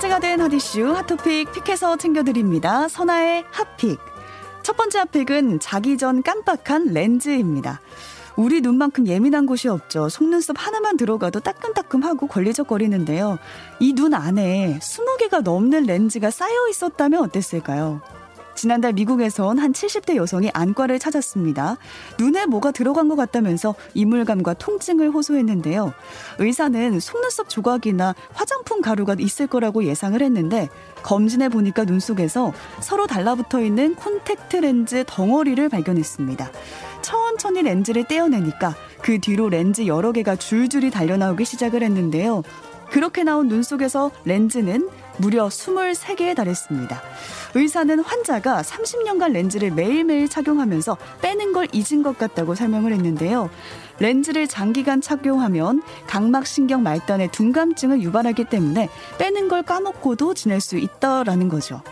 화제가 된 핫이슈 핫토픽 픽해서 챙겨드립니다. 선아의 핫픽. 첫 번째 핫픽은 자기 전 깜빡한 렌즈입니다. 우리 눈만큼 예민한 곳이 없죠. 속눈썹 하나만 들어가도 따끔따끔하고 걸리적거리는데요. 이 눈 안에 20개가 넘는 렌즈가 쌓여 있었다면 어땠을까요? 지난달 미국에선 한 70대 여성이 안과를 찾았습니다. 눈에 뭐가 들어간 것 같다면서 이물감과 통증을 호소했는데요. 의사는 속눈썹 조각이나 화장품 가루가 있을 거라고 예상을 했는데 검진해 보니까 눈 속에서 서로 달라붙어 있는 콘택트 렌즈 덩어리를 발견했습니다. 천천히 렌즈를 떼어내니까 그 뒤로 렌즈 여러 개가 줄줄이 달려나오기 시작을 했는데요. 그렇게 나온 눈 속에서 렌즈는 무려 23개에 달했습니다. 의사는 환자가 30년간 렌즈를 매일매일 착용하면서 빼는 걸 잊은 것 같다고 설명을 했는데요. 렌즈를 장기간 착용하면 각막신경 말단의 둔감증을 유발하기 때문에 빼는 걸 까먹고도 지낼 수 있다라는 거죠.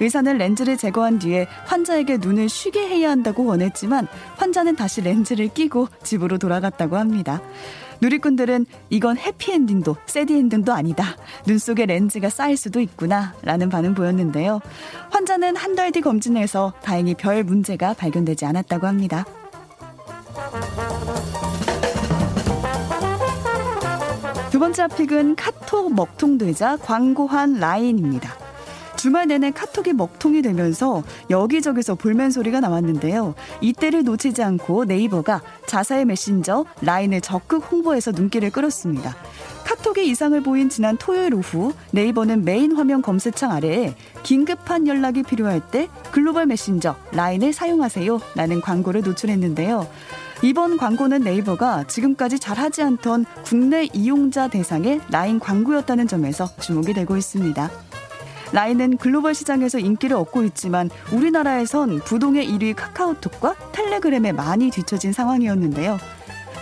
의사는 렌즈를 제거한 뒤에 환자에게 눈을 쉬게 해야 한다고 원했지만 환자는 다시 렌즈를 끼고 집으로 돌아갔다고 합니다. 누리꾼들은 이건 해피엔딩도 새디엔딩도 아니다. 눈 속에 렌즈가 쌓일 수도 있구나. 라는 반응 보였는데요. 환자는 한 달 뒤 검진해서 다행히 별 문제가 발견되지 않았다고 합니다. 두 번째 pick은 카톡 먹통되자 광고한 라인입니다. 주말 내내 카톡이 먹통이 되면서 여기저기서 볼멘소리가 나왔는데요. 이때를 놓치지 않고 네이버가 자사의 메신저 라인을 적극 홍보해서 눈길을 끌었습니다. 카톡이 이상을 보인 지난 토요일 오후 네이버는 메인 화면 검색창 아래에 긴급한 연락이 필요할 때 글로벌 메신저 라인을 사용하세요 라는 광고를 노출했는데요. 이번 광고는 네이버가 지금까지 잘하지 않던 국내 이용자 대상의 라인 광고였다는 점에서 주목이 되고 있습니다. 라인은 글로벌 시장에서 인기를 얻고 있지만 우리나라에선 부동의 1위 카카오톡과 텔레그램에 많이 뒤처진 상황이었는데요.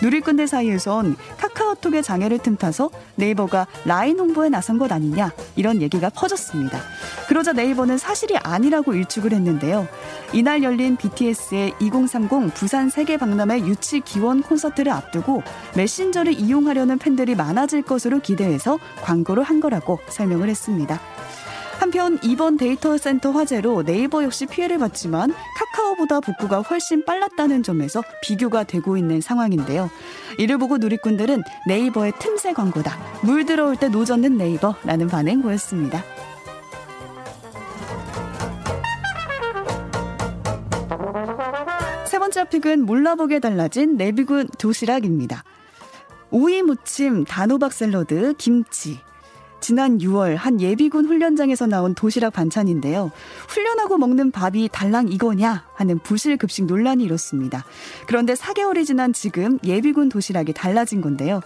누리꾼들 사이에선 카카오톡의 장애를 틈타서 네이버가 라인 홍보에 나선 것 아니냐 이런 얘기가 퍼졌습니다. 그러자 네이버는 사실이 아니라고 일축을 했는데요. 이날 열린 BTS의 2030 부산 세계 박람회 유치 기원 콘서트를 앞두고 메신저를 이용하려는 팬들이 많아질 것으로 기대해서 광고를 한 거라고 설명을 했습니다. 한편 이번 데이터 센터 화재로 네이버 역시 피해를 봤지만 카카오보다 복구가 훨씬 빨랐다는 점에서 비교가 되고 있는 상황인데요. 이를 보고 누리꾼들은 네이버의 틈새 광고다. 물 들어올 때 노젓는 네이버라는 반응 보였습니다. 세 번째 픽은 몰라보게 달라진 내비군 도시락입니다. 오이 무침, 단호박 샐러드, 김치, 지난 6월 한 예비군 훈련장에서 나온 도시락 반찬인데요. 훈련하고 먹는 밥이 달랑 이거냐 하는 부실 급식 논란이 일었습니다. 그런데 4개월이 지난 지금 예비군 도시락이 달라진 건데요.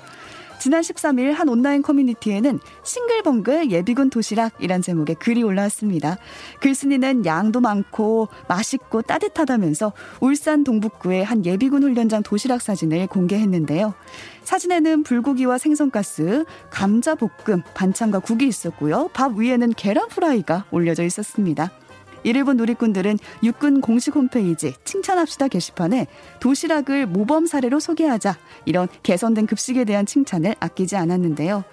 지난 13일 한 온라인 커뮤니티에는 싱글벙글 예비군 도시락이란 제목의 글이 올라왔습니다. 글쓴이는 양도 많고 맛있고 따뜻하다면서 울산 동북구의 한 예비군 훈련장 도시락 사진을 공개했는데요. 사진에는 불고기와 생선가스, 감자 볶음, 반찬과 국이 있었고요. 밥 위에는 계란 프라이가 올려져 있었습니다. 이를 본 누리꾼들은 육군 공식 홈페이지 칭찬합시다 게시판에 도시락을 모범 사례로 소개하자 이런 개선된 급식에 대한 칭찬을 아끼지 않았는데요.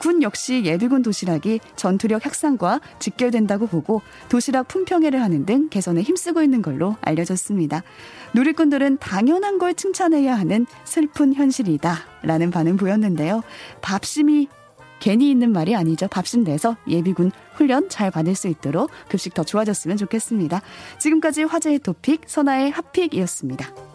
군 역시 예비군 도시락이 전투력 향상과 직결된다고 보고 도시락 품평회를 하는 등 개선에 힘쓰고 있는 걸로 알려졌습니다. 누리꾼들은 당연한 걸 칭찬해야 하는 슬픈 현실이다 라는 반응 보였는데요. 밥심이 괜히 있는 말이 아니죠. 밥신 내서 예비군 훈련 잘 받을 수 있도록 급식 더 좋아졌으면 좋겠습니다. 지금까지 화제의 토픽 선아의 핫픽이었습니다.